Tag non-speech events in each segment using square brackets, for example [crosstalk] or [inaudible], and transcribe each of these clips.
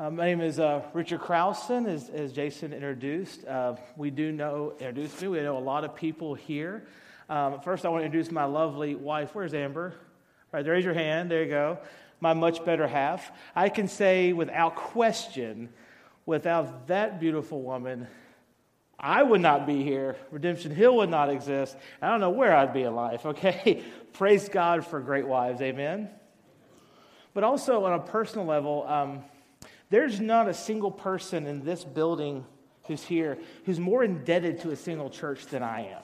Uh, my name is uh, Richard Krausen, as, as, Jason introduced. Uh, we do know, introduced me, we know a lot of people here. Um, first, I want to introduce my lovely wife. Where's Amber? Right, there, raise your hand. There you go. My much better half. I can say without question, without that beautiful woman, I would not be here. Redemption Hill would not exist. I don't know where I'd be in life, okay? [laughs] Praise God for great wives, amen? But also on a personal level, um, there's not a single person in this building who's here who's more indebted to a single church than I am.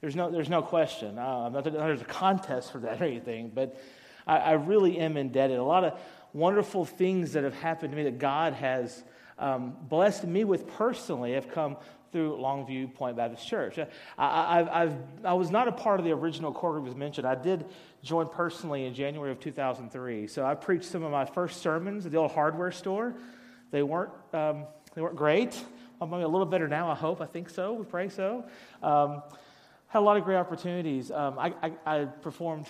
There's no, there's no question. Uh, not that there's a contest for that or anything, but I, I, really am indebted. A lot of wonderful things that have happened to me that God has um, blessed me with personally have come through Longview Point Baptist Church. I, I've, i was not a part of the original core group as mentioned. I did join personally in January of 2003. So I preached some of my first sermons at the old hardware store. They weren't, um, they weren't great. I'm a little better now, I hope. I think so. We pray so. Um, had a lot of great opportunities. Um, I, I, I performed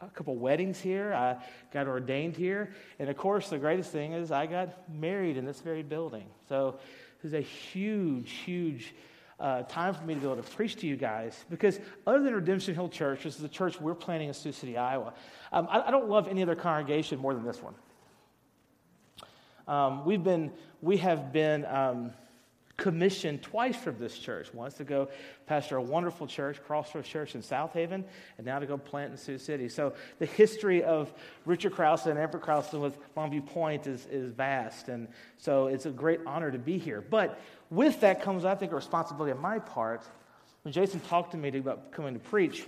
a couple weddings here. I got ordained here. And of course, the greatest thing is I got married in this very building. So it is a huge, huge uh, time for me to be able to preach to you guys because other than Redemption Hill Church, this is the church we're planning in Sioux City, Iowa. Um, I, I, don't love any other congregation more than this one. Um, we've been, we have been um, commissioned twice from this church. Once to go pastor a wonderful church, Crossroads Church in South Haven, and now to go plant in Sioux City. So the history of Richard Krause and Amber Krause with Longview Point is, is vast. And so it's a great honor to be here. But with that comes, I think, a responsibility on my part. When Jason talked to me about coming to preach,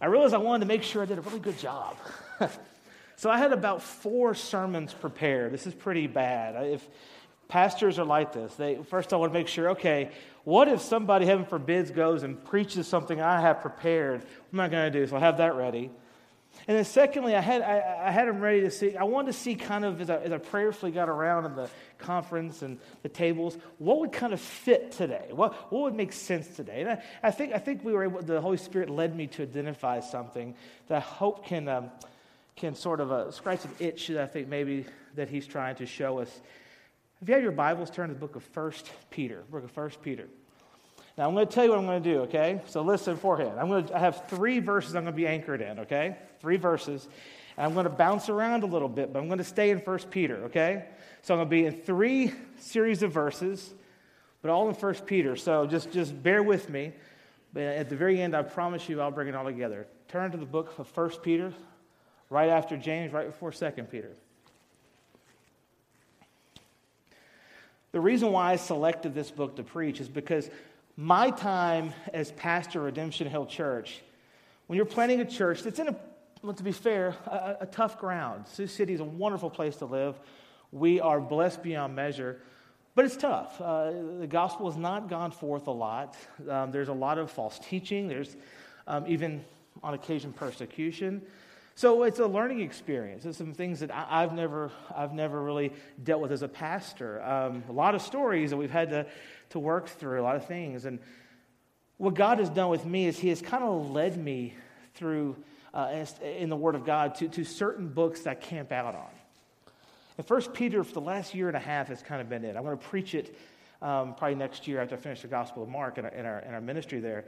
I realized I wanted to make sure I did a really good job. [laughs] so I had about four sermons prepared. This is pretty bad. If Pastors are like this. They first I want to make sure, okay, what if somebody, heaven forbids, goes and preaches something I have prepared? What am I going to do? So I have that ready. And then secondly, I had, I, I, had them ready to see, I wanted to see kind of, as I, as I prayerfully got around in the conference and the tables, what would kind of fit today? What, what would make sense today? And I, I think, I think we were able, the Holy Spirit led me to identify something that I hope can, um, can sort of uh, scratch an itch that I think maybe that he's trying to show us if you have your Bibles, turn to the book of 1 Peter. Book of 1 Peter. Now, I'm going to tell you what I'm going to do, okay? So listen forehand. I'm going to I have three verses I'm going to be anchored in, okay? Three verses. And I'm going to bounce around a little bit, but I'm going to stay in 1 Peter, okay? So I'm going to be in three series of verses, but all in 1 Peter. So just, just bear with me. But at the very end, I promise you I'll bring it all together. Turn to the book of 1 Peter, right after James, right before 2 Peter. The reason why I selected this book to preach is because my time as pastor of Redemption Hill Church, when you're planning a church that's in a, well, to be fair, a, a tough ground. Sioux City is a wonderful place to live. We are blessed beyond measure, but it's tough. Uh, the gospel has not gone forth a lot. Um, there's a lot of false teaching. There's um, even on occasion persecution. So it's a learning experience. There's some things that I, have never, I've never really dealt with as a pastor. Um, a lot of stories that we've had to, to work through, a lot of things. And what God has done with me is He has kind of led me through uh, in the Word of God to, to certain books that I camp out on. And First Peter, for the last year and a half, has kind of been it. I'm going to preach it um, probably next year after I finish the Gospel of Mark in our, in our, in our ministry there.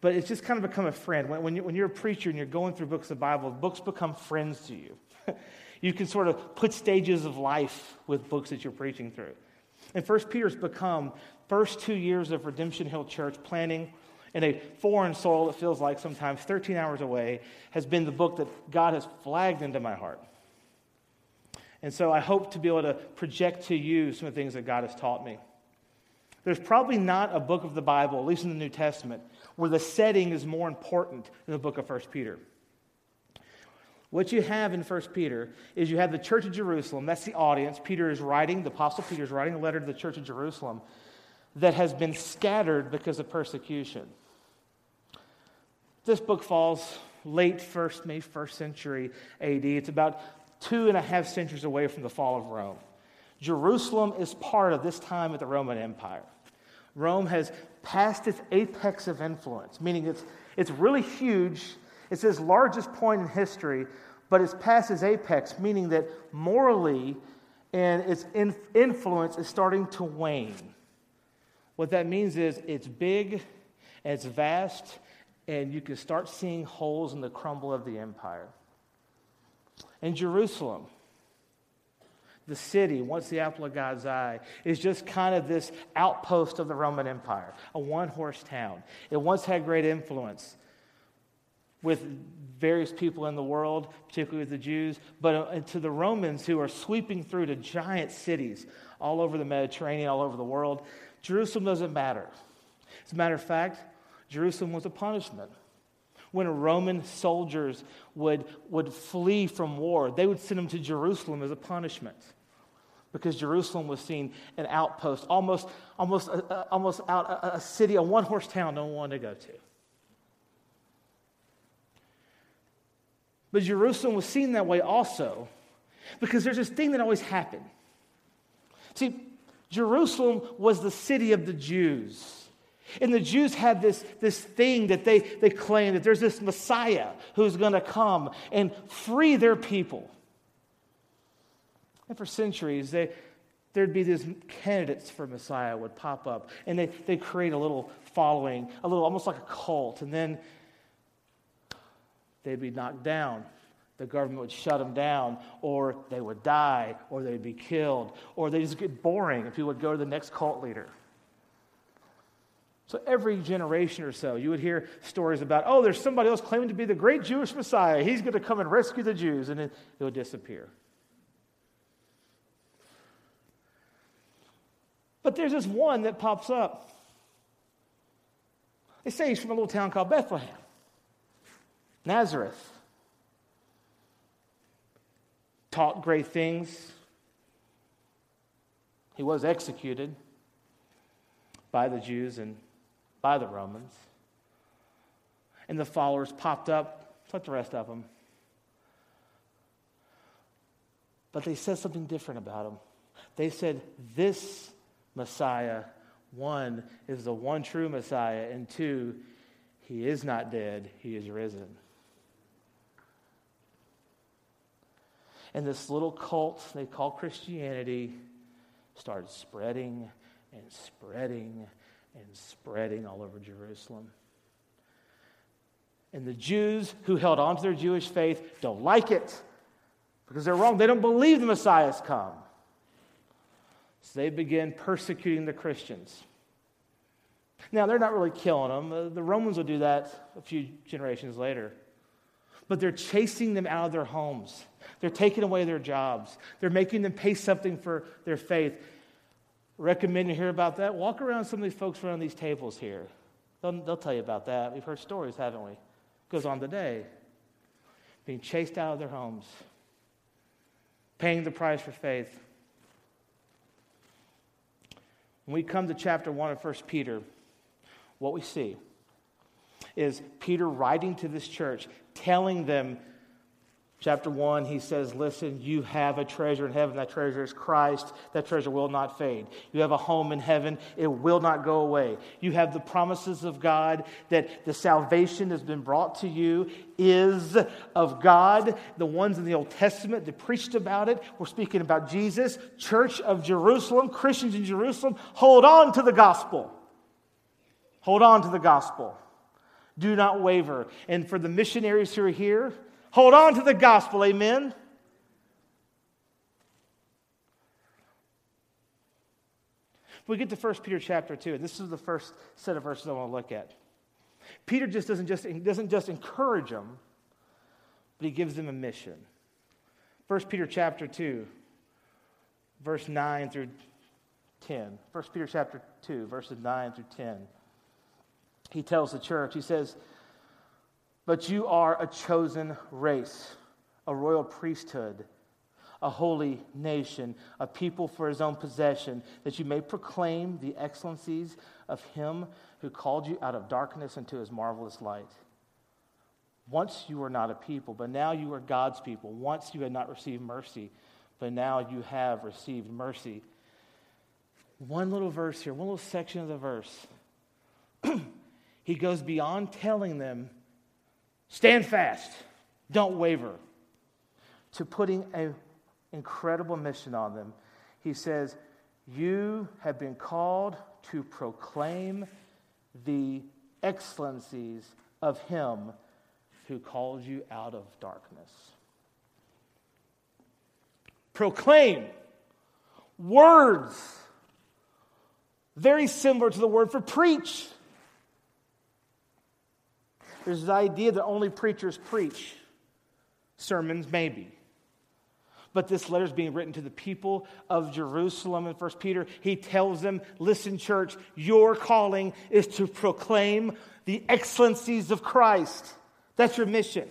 But it's just kind of become a friend. When, when, you, when you're a preacher and you're going through books of the Bible, books become friends to you. [laughs] you can sort of put stages of life with books that you're preaching through. And First Peter's become first two years of Redemption Hill Church planning in a foreign soil that feels like sometimes 13 hours away has been the book that God has flagged into my heart. And so I hope to be able to project to you some of the things that God has taught me. There's probably not a book of the Bible, at least in the New Testament, where the setting is more important than the book of 1 Peter. What you have in 1 Peter is you have the church of Jerusalem. That's the audience. Peter is writing, the Apostle Peter is writing a letter to the church of Jerusalem that has been scattered because of persecution. This book falls late first, maybe first century AD. It's about two and a half centuries away from the fall of Rome. Jerusalem is part of this time of the Roman Empire. Rome has passed its apex of influence, meaning it's, it's really huge. It's its largest point in history, but it's past its apex, meaning that morally and its in- influence is starting to wane. What that means is it's big, it's vast, and you can start seeing holes in the crumble of the empire. In Jerusalem, the city, once the apple of God's eye, is just kind of this outpost of the Roman Empire, a one horse town. It once had great influence with various people in the world, particularly with the Jews, but uh, to the Romans who are sweeping through to giant cities all over the Mediterranean, all over the world, Jerusalem doesn't matter. As a matter of fact, Jerusalem was a punishment. When Roman soldiers would, would flee from war, they would send them to Jerusalem as a punishment because Jerusalem was seen an outpost, almost, almost, uh, uh almost out, a, a city, a one horse town no one wanted to go to. But Jerusalem was seen that way also because there's this thing that always happened. See, Jerusalem was the city of the Jews. And the Jews had this, this thing that they, they claimed that there's this Messiah who's going to come and free their people. And for centuries, they, there'd be these candidates for Messiah would pop up, and they, they create a little following, a little almost like a cult, and then they'd be knocked down. The government would shut them down, or they would die, or they'd be killed, or they just get boring, and people would go to the next cult leader. So every generation or so, you would hear stories about, oh, there's somebody else claiming to be the great Jewish Messiah. He's going to come and rescue the Jews, and it, it would disappear. But there's this one that pops up. They say he's from a little town called Bethlehem, Nazareth. Taught great things. He was executed by the Jews and by the Romans. And the followers popped up, like the rest of them. But they said something different about him. They said, This Messiah, one, is the one true Messiah, and two, he is not dead, he is risen. And this little cult they call Christianity started spreading and spreading and spreading all over Jerusalem. And the Jews who held on to their Jewish faith don't like it because they're wrong. They don't believe the Messiah's come. So they begin persecuting the Christians. Now, they're not really killing them. Uh, the Romans will do that a few generations later. But they're chasing them out of their homes. They're taking away their jobs. They're making them pay something for their faith recommend you hear about that, walk around some of these folks around these tables here. They'll, they'll tell you about that. We've heard stories, haven't we? Goes on today. Being chased out of their homes, paying the price for faith. When we come to chapter 1 of 1 Peter, what we see is Peter writing to this church, telling them Chapter 1, he says, Listen, you have a treasure in heaven. That treasure is Christ. That treasure will not fade. You have a home in heaven. It will not go away. You have the promises of God that the salvation has been brought to you is of God. The ones in the Old Testament that preached about it were speaking about Jesus. Church of Jerusalem, Christians in Jerusalem, hold on to the gospel. Hold on to the gospel. Do not waver. And for the missionaries who are here, Hold on to the gospel, amen? We get to 1 Peter chapter 2, and this is the first set of verses I want to look at. Peter just doesn't just, doesn't just encourage them, but he gives them a mission. 1 Peter chapter 2, verse 9 through 10. 1 Peter chapter 2, verses 9 through 10. He tells the church, he says, but you are a chosen race, a royal priesthood, a holy nation, a people for his own possession, that you may proclaim the excellencies of him who called you out of darkness into his marvelous light. Once you were not a people, but now you are God's people. Once you had not received mercy, but now you have received mercy. One little verse here, one little section of the verse. [clears throat] he goes beyond telling them Stand fast, don't waver, to putting an incredible mission on them. He says, You have been called to proclaim the excellencies of Him who called you out of darkness. Proclaim words, very similar to the word for preach. There's this idea that only preachers preach. Sermons, maybe. But this letter is being written to the people of Jerusalem in 1 Peter. He tells them, Listen, church, your calling is to proclaim the excellencies of Christ. That's your mission.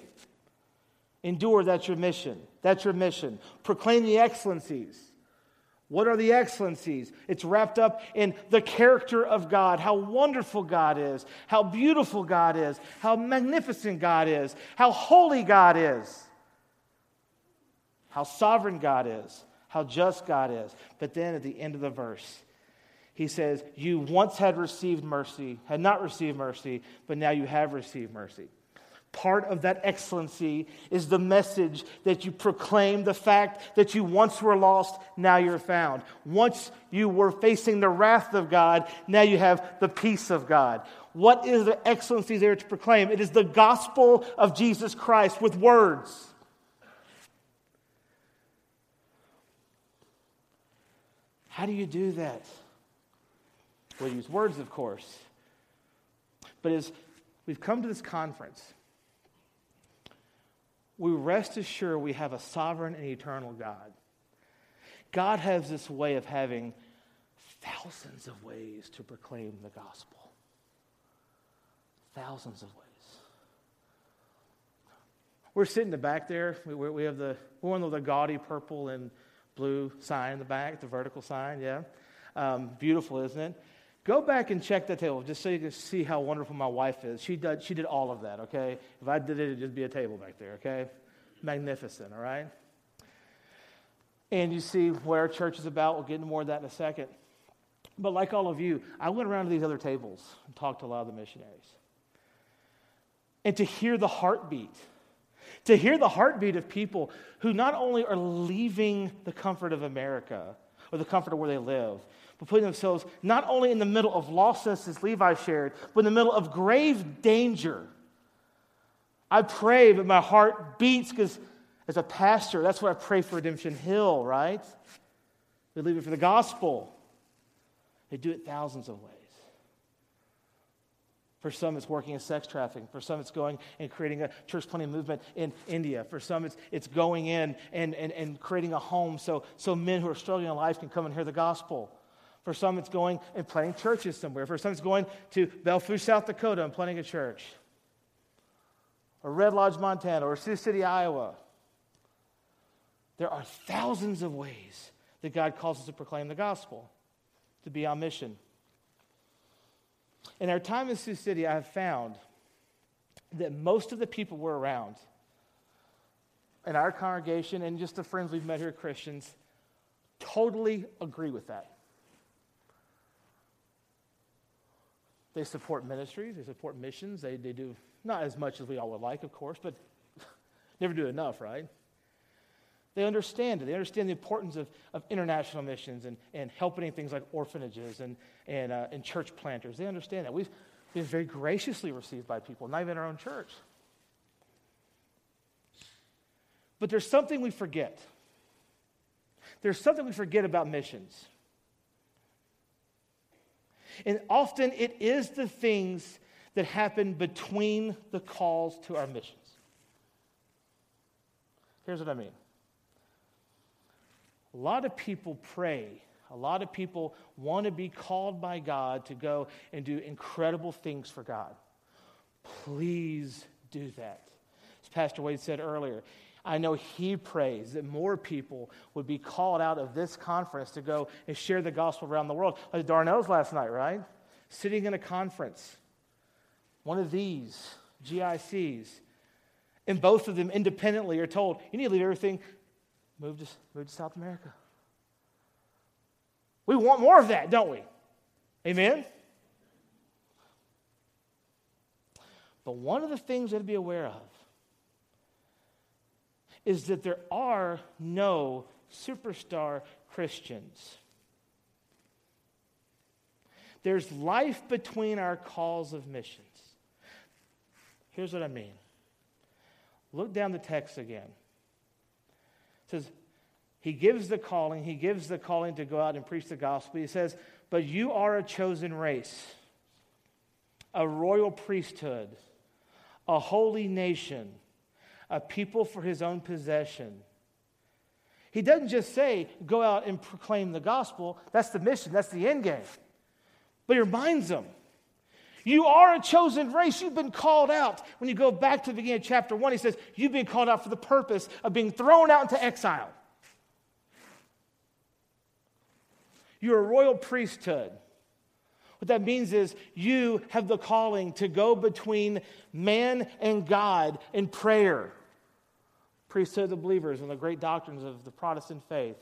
Endure, that's your mission. That's your mission. Proclaim the excellencies. What are the excellencies? It's wrapped up in the character of God, how wonderful God is, how beautiful God is, how magnificent God is, how holy God is, how sovereign God is, how just God is. But then at the end of the verse, he says, You once had received mercy, had not received mercy, but now you have received mercy. Part of that excellency is the message that you proclaim the fact that you once were lost, now you're found. Once you were facing the wrath of God, now you have the peace of God. What is the excellency there to proclaim? It is the gospel of Jesus Christ with words. How do you do that? We use words, of course. But as we've come to this conference, we rest assured we have a sovereign and eternal God. God has this way of having thousands of ways to proclaim the gospel. Thousands of ways. We're sitting in the back there. We, we have the one of the gaudy purple and blue sign in the back, the vertical sign. Yeah, um, beautiful, isn't it? Go back and check that table just so you can see how wonderful my wife is. She did, she did all of that, okay? If I did it, it'd just be a table back there, okay? Magnificent, all right? And you see our church is about. We'll get into more of that in a second. But like all of you, I went around to these other tables and talked to a lot of the missionaries. And to hear the heartbeat, to hear the heartbeat of people who not only are leaving the comfort of America or the comfort of where they live, but putting themselves not only in the middle of lostness, as Levi shared, but in the middle of grave danger. I pray, but my heart beats because as a pastor, that's what I pray for Redemption Hill, right? We leave it for the gospel. They do it thousands of ways. For some, it's working in sex trafficking. For some, it's going and creating a church planting movement in India. For some, it's, it's going in and, and, and creating a home so, so men who are struggling in life can come and hear the gospel. For some, it's going and planting churches somewhere. For some, it's going to Belle Fourche, South Dakota and planting a church. Or Red Lodge, Montana, or Sioux City, Iowa. There are thousands of ways that God calls us to proclaim the gospel, to be on mission. In our time in Sioux City, I have found that most of the people we're around in our congregation and just the friends we've met here, Christians, totally agree with that. They support ministries, they support missions, they, they do not as much as we all would like, of course, but [laughs] never do enough, right? They understand it. They understand the importance of, of international missions and, and helping things like orphanages and, and, uh, and church planters. They understand that. We've been very graciously received by people, not even our own church. But there's something we forget. There's something we forget about missions. And often it is the things that happen between the calls to our missions. Here's what I mean a lot of people pray. A lot of people want to be called by God to go and do incredible things for God. Please do that. As Pastor Wade said earlier, I know he prays that more people would be called out of this conference to go and share the gospel around the world. Like Darnell's last night, right? Sitting in a conference, one of these GICs, and both of them independently are told, you need to leave everything, move to, move to South America. We want more of that, don't we? Amen? But one of the things that to be aware of is that there are no superstar Christians. There's life between our calls of missions. Here's what I mean. Look down the text again. It says, He gives the calling, He gives the calling to go out and preach the gospel. He says, But you are a chosen race, a royal priesthood, a holy nation, a people for His own possession. He doesn't just say, Go out and proclaim the gospel. That's the mission, that's the end game. But He reminds them you are a chosen race. You've been called out. When you go back to the beginning of chapter 1, he says, You've been called out for the purpose of being thrown out into exile. You're a royal priesthood. What that means is you have the calling to go between man and God in prayer. Priesthood of the believers and the great doctrines of the Protestant faith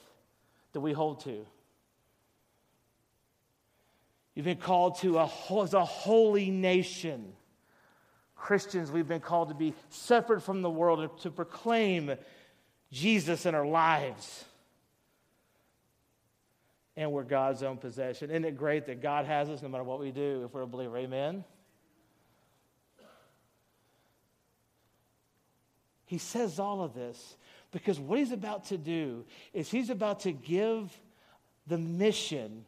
that we hold to. You've been called to a, as a holy nation. Christians, we've been called to be separate from the world, and to proclaim Jesus in our lives. And we're God's own possession. Isn't it great that God has us no matter what we do if we're a believer? Amen? He says all of this because what he's about to do is he's about to give the mission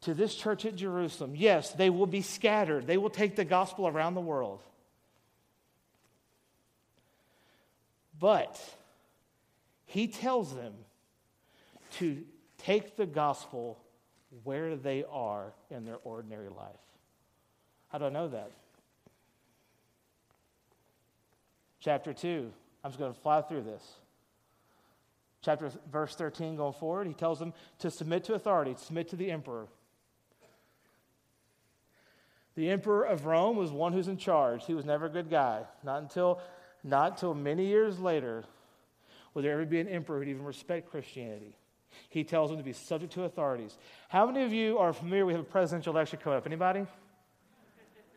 to this church at Jerusalem. Yes, they will be scattered, they will take the gospel around the world. But he tells them to take the gospel where they are in their ordinary life. How do I know that? Chapter 2. I'm just going to fly through this. Chapter verse 13 going forward, he tells them to submit to authority, submit to the emperor. The emperor of Rome was one who's in charge. He was never a good guy. Not until, not until many years later will there ever be an emperor who'd even respect Christianity. He tells them to be subject to authorities. How many of you are familiar? We have a presidential election coming up. Anybody?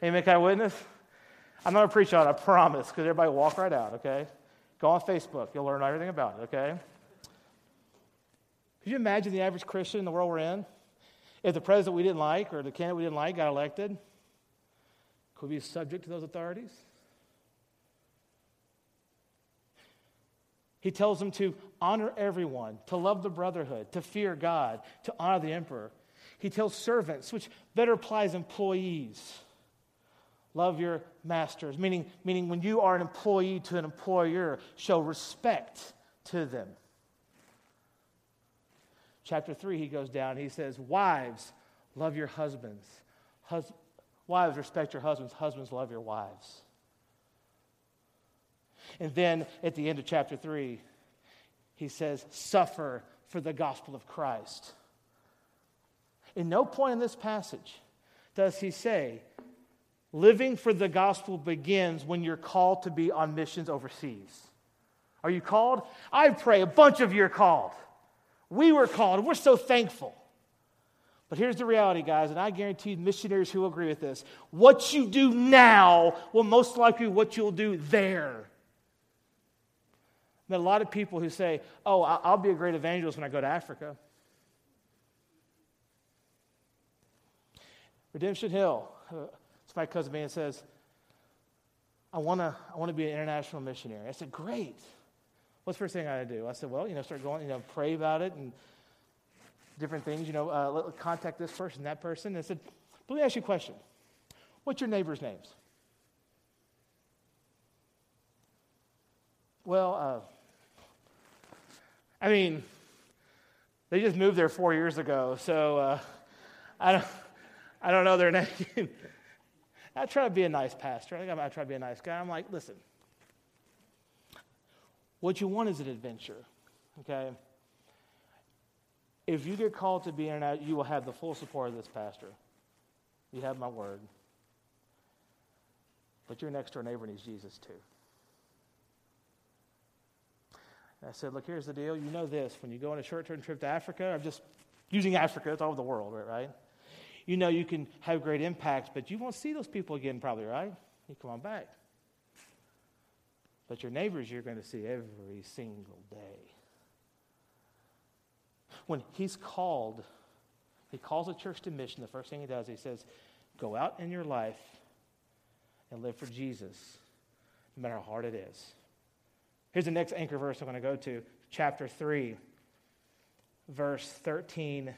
Amen. Can I witness? I'm not a preacher on it, I promise, because everybody walk right out, okay? Go on Facebook. You'll learn everything about it, okay? Could you imagine the average Christian in the world we're in? If the president we didn't like or the candidate we didn't like got elected, could we be subject to those authorities? He tells them to honor everyone, to love the brotherhood, to fear God, to honor the emperor. He tells servants, which better applies employees. Love your masters, meaning, meaning when you are an employee to an employer, show respect to them. Chapter 3, he goes down, he says, Wives, love your husbands. Hus- Wives, respect your husbands. Husbands, love your wives. And then at the end of chapter 3, he says, Suffer for the gospel of Christ. In no point in this passage does he say, Living for the gospel begins when you're called to be on missions overseas. Are you called? I pray a bunch of you are called. We were called. We're so thankful. But here's the reality, guys, and I guarantee missionaries who agree with this. What you do now will most likely what you'll do there. Met a lot of people who say, Oh, I'll be a great evangelist when I go to Africa. Redemption Hill. Uh, Uh, my cousin man says, I want to I wanna be an international missionary. I said, Great. What's the first thing I got to do? I said, Well, you know, start going, you know, pray about it and different things, you know, uh, contact this person, that person. And I said, But let me ask you a question. What's your neighbor's names? Well, uh, I mean, they just moved there four years ago, so uh, I, don't, I don't know their [laughs] name. I try to be a nice pastor. I think I try to be a nice guy. I'm like, listen, what you want is an adventure, okay? If you get called to be in you will have the full support of this pastor. You have my word. But your next door neighbor needs Jesus too. And I said, Look, here's the deal. You know this. When you go on a short term trip to Africa, I'm just using Africa, it's all over the world, right? You know you can have great impacts, but you won't see those people again, probably, right? You come on back. But your neighbors you're going to see every single day. when he's called, he calls a church to mission, the first thing he does, he says, Go out in your life and live for Jesus, no matter how hard it is. Here's the next anchor verse I'm going to go to, chapter 3, verse 13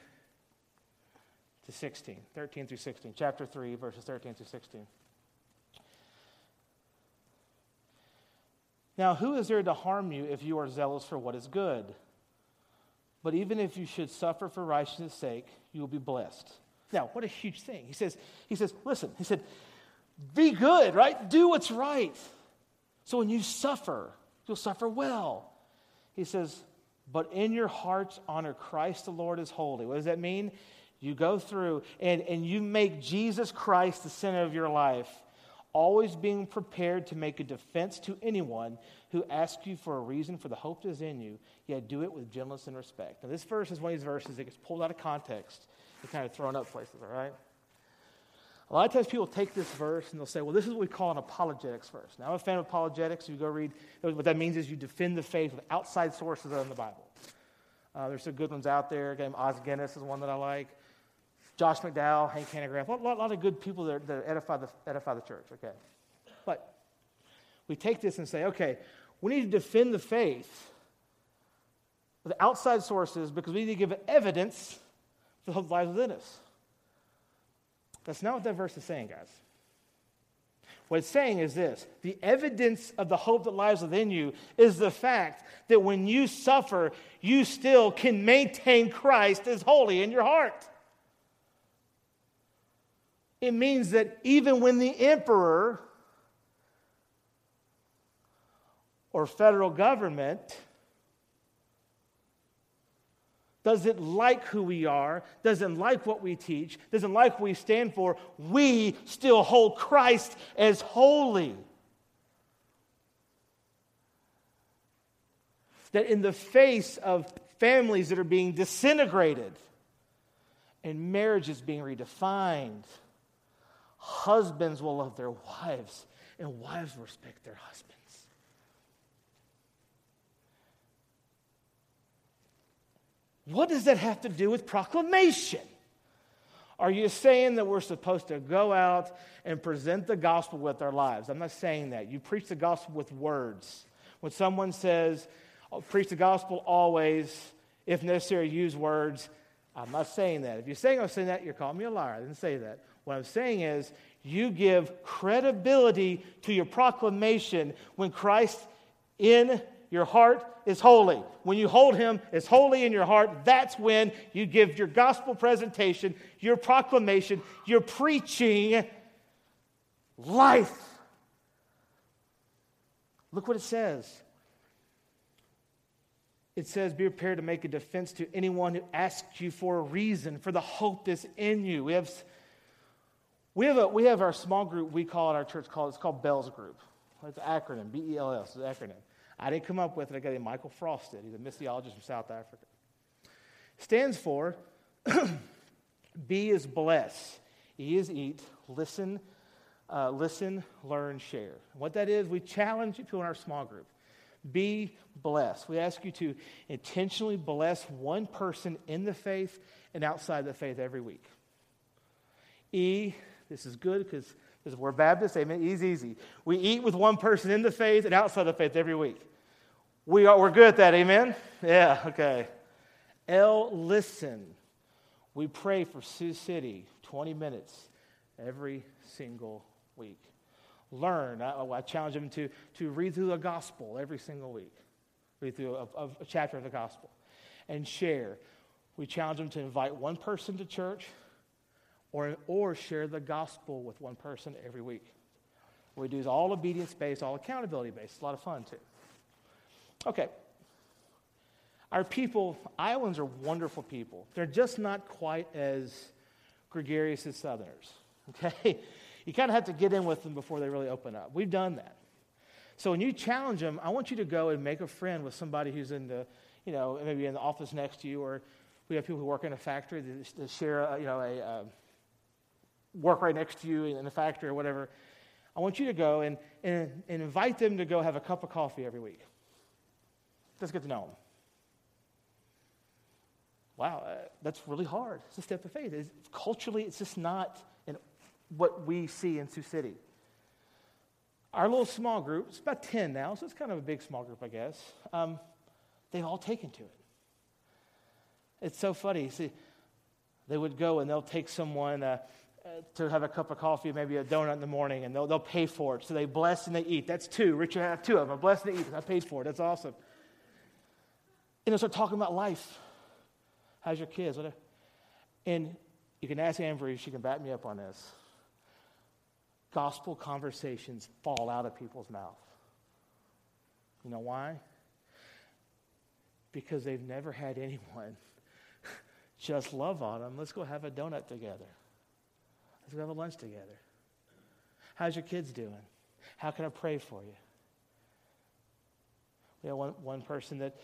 to 16. 13 through 16. Chapter 3, verses 13 through 16. Now, who is there to harm you if you are zealous for what is good? But even if you should suffer for righteousness' sake, you will be blessed. Now, what a huge thing. He says, he says, listen, he said, be good, right? Do what's right. So when you suffer, you'll suffer well. He says, but in your hearts honor Christ the Lord as holy. What does that mean? You go through and, and you make Jesus Christ the center of your life, always being prepared to make a defense to anyone who asks you for a reason for the hope that is in you, yet do it with gentleness and respect. Now, this verse is one of these verses that gets pulled out of context and kind of thrown up places, all right? A lot of times people take this verse and they'll say, well, this is what we call an apologetics verse. Now, I'm a fan of apologetics. You go read, what that means is you defend the faith with outside sources in the Bible. Uh, there's some good ones out there. Again, Os Guinness is one that I like. Josh McDowell, Hank Hanegraaff, a lot, lot, of good people that, that edify, the, edify the church, okay? But we take this and say, okay, we need to defend the faith with outside sources because we need to give evidence for the hope lies within us. That's not what that verse is saying, guys. What it's saying is this the evidence of the hope that lies within you is the fact that when you suffer, you still can maintain Christ as holy in your heart. It means that even when the emperor or federal government doesn't like who we are, doesn't like what we teach, doesn't like what we stand for, we still hold Christ as holy. That in the face of families that are being disintegrated and marriages being redefined, husbands will love their wives and wives respect their husbands. What does that have to do with proclamation? Are you saying that we're supposed to go out and present the gospel with our lives? I'm not saying that. You preach the gospel with words. When someone says, oh, preach the gospel always, if necessary, use words, I'm not saying that. If you're saying oh, I'm saying that, you're calling me a liar. I didn't say that. What I'm saying is, you give credibility to your proclamation when Christ in your heart is holy. When you hold him as holy in your heart, that's when you give your gospel presentation, your proclamation, your preaching life. Look what it says. It says, Be prepared to make a defense to anyone who asks you for a reason, for the hope that's in you. We have, we have, a, we have our small group, we call it, our church call it, it's called BELLS Group. It's an acronym, B E L S, it's an acronym. I didn't come up with it. I got it. Michael Frost did. He's a missiologist from South Africa. Stands for [clears throat] B is bless. E is eat. Listen, uh, listen, learn, share. What that is, we challenge people in our small group. Be blessed. We ask you to intentionally bless one person in the faith and outside the faith every week. E, this is good because we're Baptists, amen. E's easy. We eat with one person in the faith and outside the faith every week. We are, we're good at that, amen? Yeah, okay. L, listen. We pray for Sioux City 20 minutes every single week. Learn. I, I challenge them to, to read through the gospel every single week, read through a, a chapter of the gospel, and share. We challenge them to invite one person to church or, or share the gospel with one person every week. What we do is all obedience based, all accountability based. It's a lot of fun, too. Okay. Our people, Iowans are wonderful people. They're just not quite as gregarious as Southerners. [laughs] Okay? You kind of have to get in with them before they really open up. We've done that. So when you challenge them, I want you to go and make a friend with somebody who's in the, you know, maybe in the office next to you, or we have people who work in a factory that share, a, you know, a, a work right next to you in the factory or whatever, I want you to go and, and, and invite them to go have a cup of coffee every week. Let's get to know them. wow, uh, that's really hard. It's a step of faith. It's, culturally, it's just not in what we see in Sioux City. Our little small group, it's about 10 now, so it's kind of a big small group, I guess. Um, they've all taken to it. It's so funny. See, they would go and they'll take someone uh, to have a cup of coffee, maybe a donut in the morning, and they'll, they'll pay for it. So they bless and they eat. That's two. Richard have two of them. I bless and eat. I paid for it. That's awesome. And they'll start talking about life. How's your kids? And you can ask Amber she can back me up on this. Gospel conversations fall out of people's mouth. You know why? Because they've never had anyone [laughs] just love on them. Let's go have a donut together. Let's go have a lunch together. How's your kids doing? How can I pray for you? We had one, one person that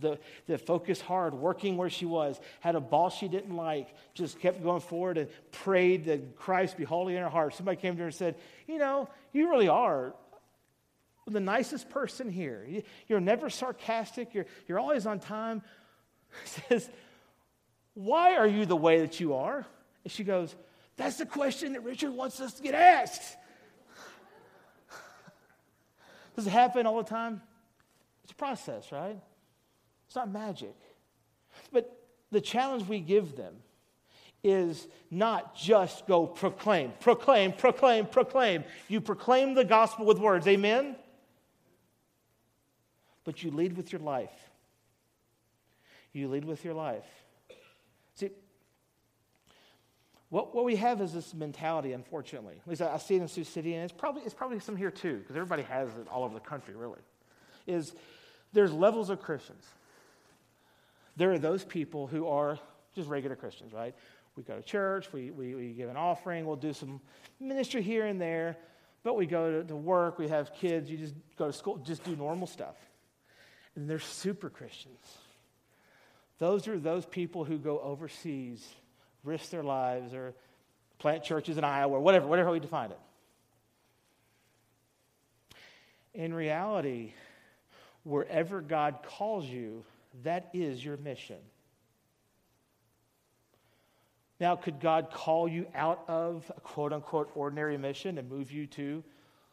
the, the focused hard, working where she was, had a boss she didn't like, just kept going forward and prayed that Christ be holy in her heart. Somebody came to her and said, You know, you really are the nicest person here. You're never sarcastic, you're, you're always on time. [laughs] says, Why are you the way that you are? And she goes, That's the question that Richard wants us to get asked. [laughs] Does it happen all the time? It's a process, right? It's not magic. But the challenge we give them is not just go proclaim, proclaim, proclaim, proclaim. You proclaim the gospel with words, amen? But you lead with your life. You lead with your life. See, what, what we have is this mentality, unfortunately. At least I, I see it in Sioux City, and it's probably, it's probably some here too, because everybody has it all over the country, really. Is there's levels of Christians. There are those people who are just regular Christians, right? We go to church, we, we, we give an offering, we'll do some ministry here and there, but we go to, to work, we have kids, you just go to school, just do normal stuff. And they're super Christians. Those are those people who go overseas, risk their lives, or plant churches in Iowa, or whatever, whatever we define it. In reality, wherever God calls you, that is your mission. Now, could God call you out of a quote unquote ordinary mission and move you to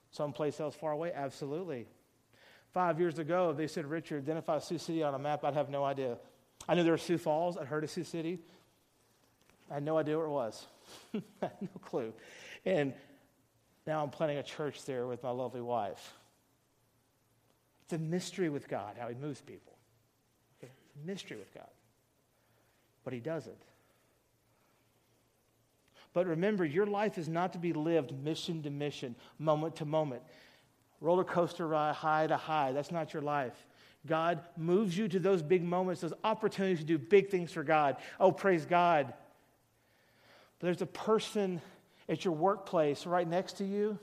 someplace else far away? Absolutely. Five years ago, they said, Richard, identify Sioux City on a map, I'd have no idea. I knew there were Sioux Falls. I'd heard of Sioux City. I had no idea where it was. [laughs] I had no clue. And now I'm planning a church there with my lovely wife. It's a mystery with God how He moves people. Okay? It's a mystery with God. But He does it. But remember, your life is not to be lived mission to mission, moment to moment roller coaster ride, high to high. That's not your life. God moves you to those big moments, those opportunities to do big things for God. Oh, praise God. But there's a person at your workplace right next to you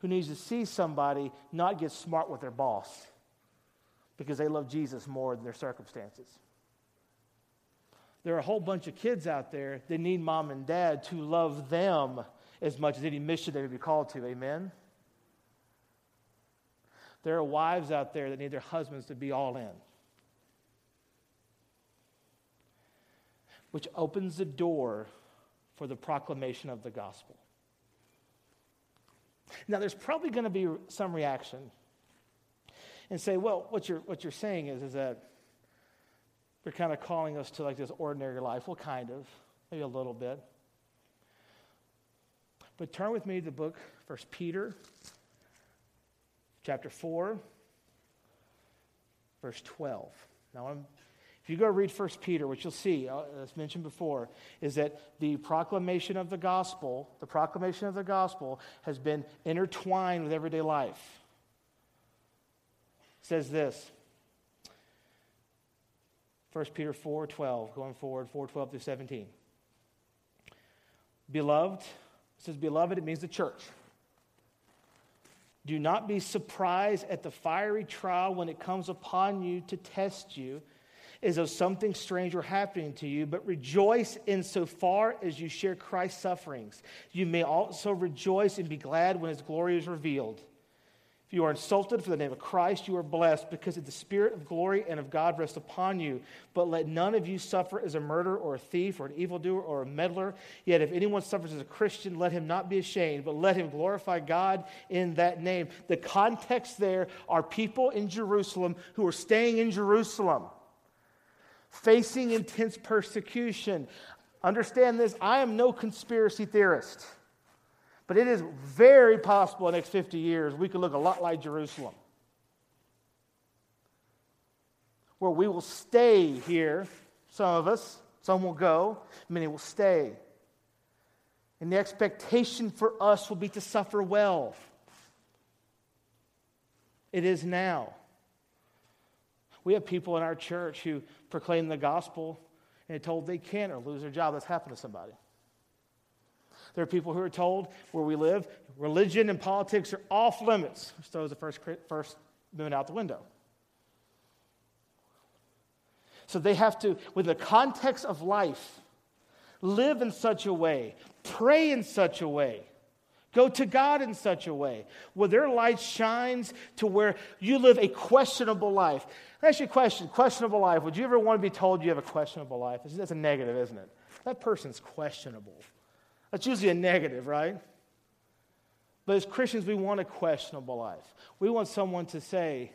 who needs to see somebody not get smart with their boss because they love Jesus more than their circumstances. There are a whole bunch of kids out there that need mom and dad to love them as much as any mission they would be called to. Amen? There are wives out there that need their husbands to be all in. Which opens the door for the proclamation of the gospel. Now, there's probably going to be some reaction and say, well, what you're, what you're saying is, is that you're kind of calling us to like this ordinary life. Well, kind of, maybe a little bit. But turn with me to the book, First Peter chapter 4, verse 12. Now, if you go read 1 Peter, what you'll see, uh, as mentioned before, is that the proclamation of the gospel, the proclamation of the gospel has been intertwined with everyday life. It says this 1 Peter 4 12, going forward, 4 12 through 17. Beloved, says beloved, it means the church. Do not be surprised at the fiery trial when it comes upon you to test you, as though something strange were happening to you, but rejoice insofar as you share Christ's sufferings. You may also rejoice and be glad when his glory is revealed. If you are insulted for the name of Christ, you are blessed because the Spirit of glory and of God rests upon you. But let none of you suffer as a murderer or a thief or an evildoer or a meddler. Yet if anyone suffers as a Christian, let him not be ashamed, but let him glorify God in that name. The context there are people in Jerusalem who are staying in Jerusalem, facing intense persecution. Understand this I am no conspiracy theorist. But it is very possible in the next 50 years we could look a lot like Jerusalem. Where we will stay here, some of us, some will go, many will stay. And the expectation for us will be to suffer well. It is now. We have people in our church who proclaim the gospel and are told they can't or lose their job. That's happened to somebody. There are people who are told where we live, religion and politics are off limits. Which throws the first, first Amendment out the window. So they have to, with the context of life, live in such a way, pray in such a way, go to God in such a way, where their light shines to where you live a questionable life. Let ask you a question questionable life. Would you ever want to be told you have a questionable life? That's a negative, isn't it? That person's questionable. That's usually a negative, right? But as Christians, we want a questionable life. We want someone to say,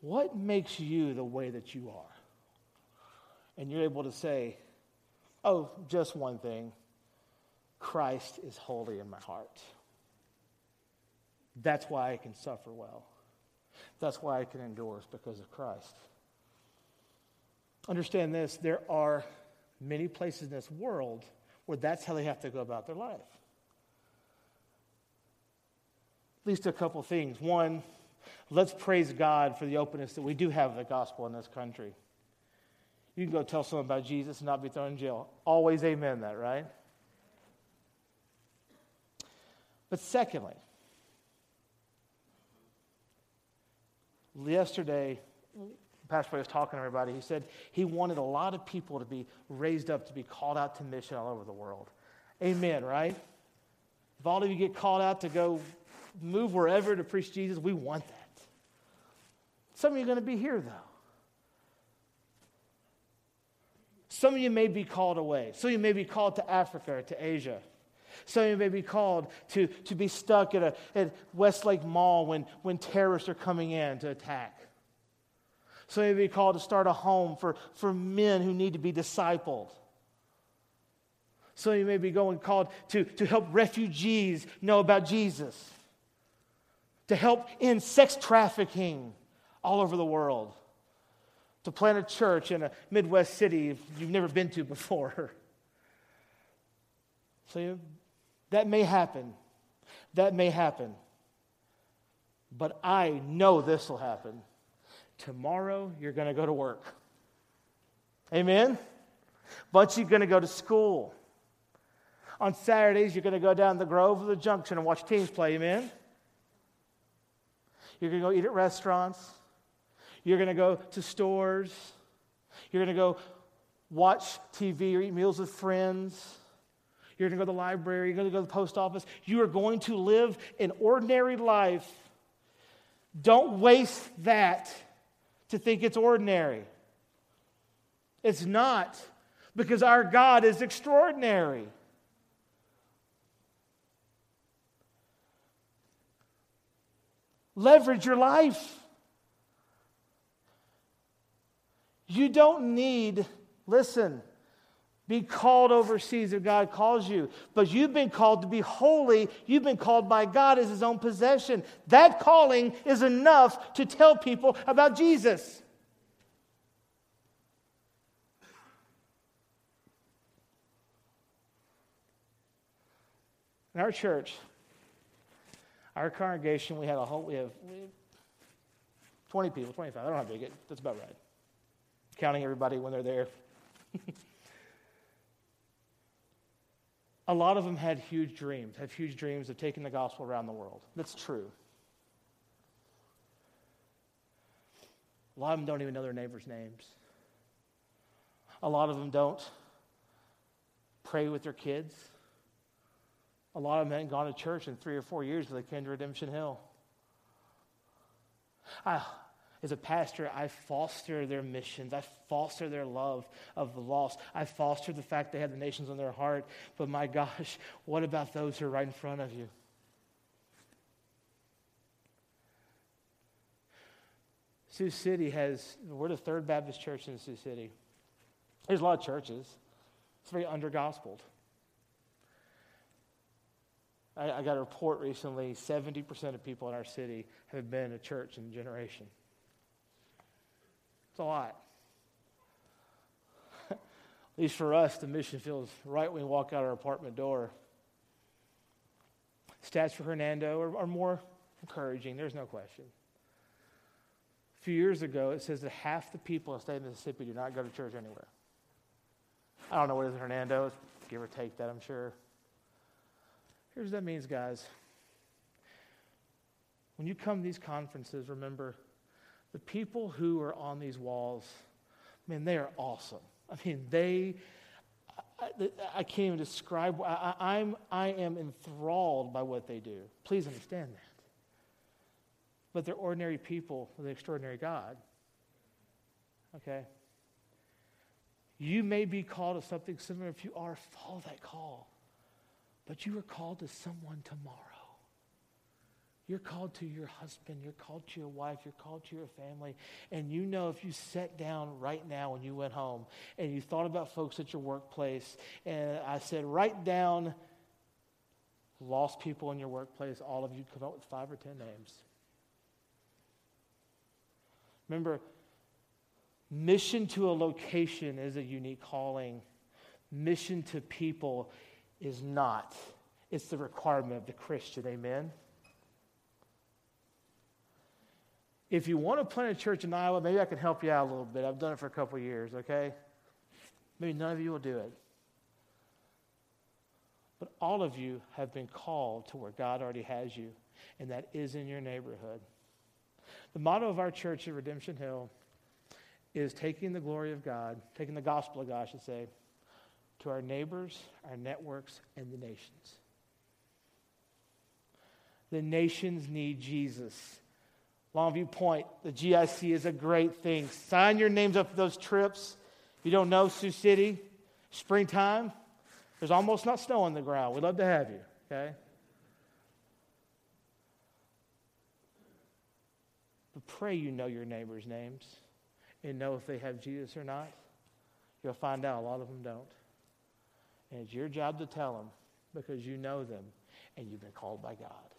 What makes you the way that you are? And you're able to say, Oh, just one thing Christ is holy in my heart. That's why I can suffer well. That's why I can endure, because of Christ. Understand this there are many places in this world where that's how they have to go about their life. At least a couple things. One, let's praise God for the openness that we do have of the gospel in this country. You can go tell someone about Jesus and not be thrown in jail. Always amen that, right? But secondly, yesterday Pastor was talking to everybody. He said he wanted a lot of people to be raised up to be called out to mission all over the world. Amen, right? If all of you get called out to go move wherever to preach Jesus, we want that. Some of you are going to be here, though. Some of you may be called away. Some of you may be called to Africa or to Asia. Some of you may be called to, to be stuck at, a, at Westlake Mall when, when terrorists are coming in to attack. Some you may be called to start a home for, for men who need to be discipled. Some of you may be going called to, to help refugees know about Jesus, to help end sex trafficking all over the world, to plant a church in a Midwest city you've never been to before. [laughs] So that may happen. That may happen. But I know this will happen. Tomorrow, you're going to go to work. Amen? Bunch you are going to go to school. On Saturdays, you're going to go down the Grove or the Junction and watch teams play. Amen? You're going to go eat at restaurants. You're going to go to stores. You're going to go watch TV or eat meals with friends. You're going to go to the library. You're going to go to the post office. You are going to live an ordinary life. Don't waste that to think it's ordinary. It's not, because our God is extraordinary. Leverage your life. You don't need, listen, be called overseas if God calls you. But you've been called to be holy. You've been called by God as His own possession. That calling is enough to tell people about Jesus. In our church, our congregation, we had a whole, we have 20 people, 25. I don't know how big it, that's about right. Counting everybody when they're there. [laughs] a lot of them had huge dreams, have huge dreams of taking the gospel around the world. That's true. A lot of them don't even know their neighbors' names. A lot of them don't pray with their kids. A lot of them hadn't gone to church in three or four years till they came to Redemption Hill. I, as a pastor, I foster their missions. I foster their love of the lost. I foster the fact they have the nations on their heart. But my gosh, what about those who are right in front of you? Sioux City has, we're the third Baptist church in Sioux City. There's a lot of churches. It's very under gospeled. I, I, got a report recently 70% of people in our city have been a church in a generation. It's a lot. At least for us, the mission feels right when we walk out our apartment door. Stats for Hernando are, are more encouraging, there's no question. A few years ago, it says that half the people in the state of Mississippi do not go to church anywhere. I don't know what is Hernando, give or take that, I'm sure. Here's what that means, guys. When you come to these conferences, remember the people who are on these walls, I mean, they are awesome. I mean, they, I, I can't even describe, I, I'm, I am enthralled by what they do. Please understand that. But they're ordinary people with an extraordinary God. Okay? You may be called to something similar. If you are, follow that call. But you are called to someone tomorrow. You're called to your husband, you're called to your wife, you're called to your family. And you know if you sat down right now when you went home and you thought about folks at your workplace, and I said, write down lost people in your workplace, all of you come up with five or ten names. Remember, mission to a location is a unique calling. Mission to people is not. It's the requirement of the Christian. Amen? If you want to plant a church in Iowa, maybe I can help you out a little bit. I've done it for a couple years, okay? Maybe none of you will do it. But all of you have been called to where God already has you, and that is in your neighborhood. The motto of our church at Redemption Hill is taking the glory of God, taking the gospel of God, I should say, to our neighbors, our networks, and the nations. The nations need Jesus. Longview Point, the GIC is a great thing. Sign your names up for those trips. If you don't know Sioux City, springtime, there's almost not snow on the ground. We'd love to have you, okay? But pray you know your neighbors' names and know if they have Jesus or not. You'll find out a lot of them don't. And it's your job to tell them because you know them and you've been called by God.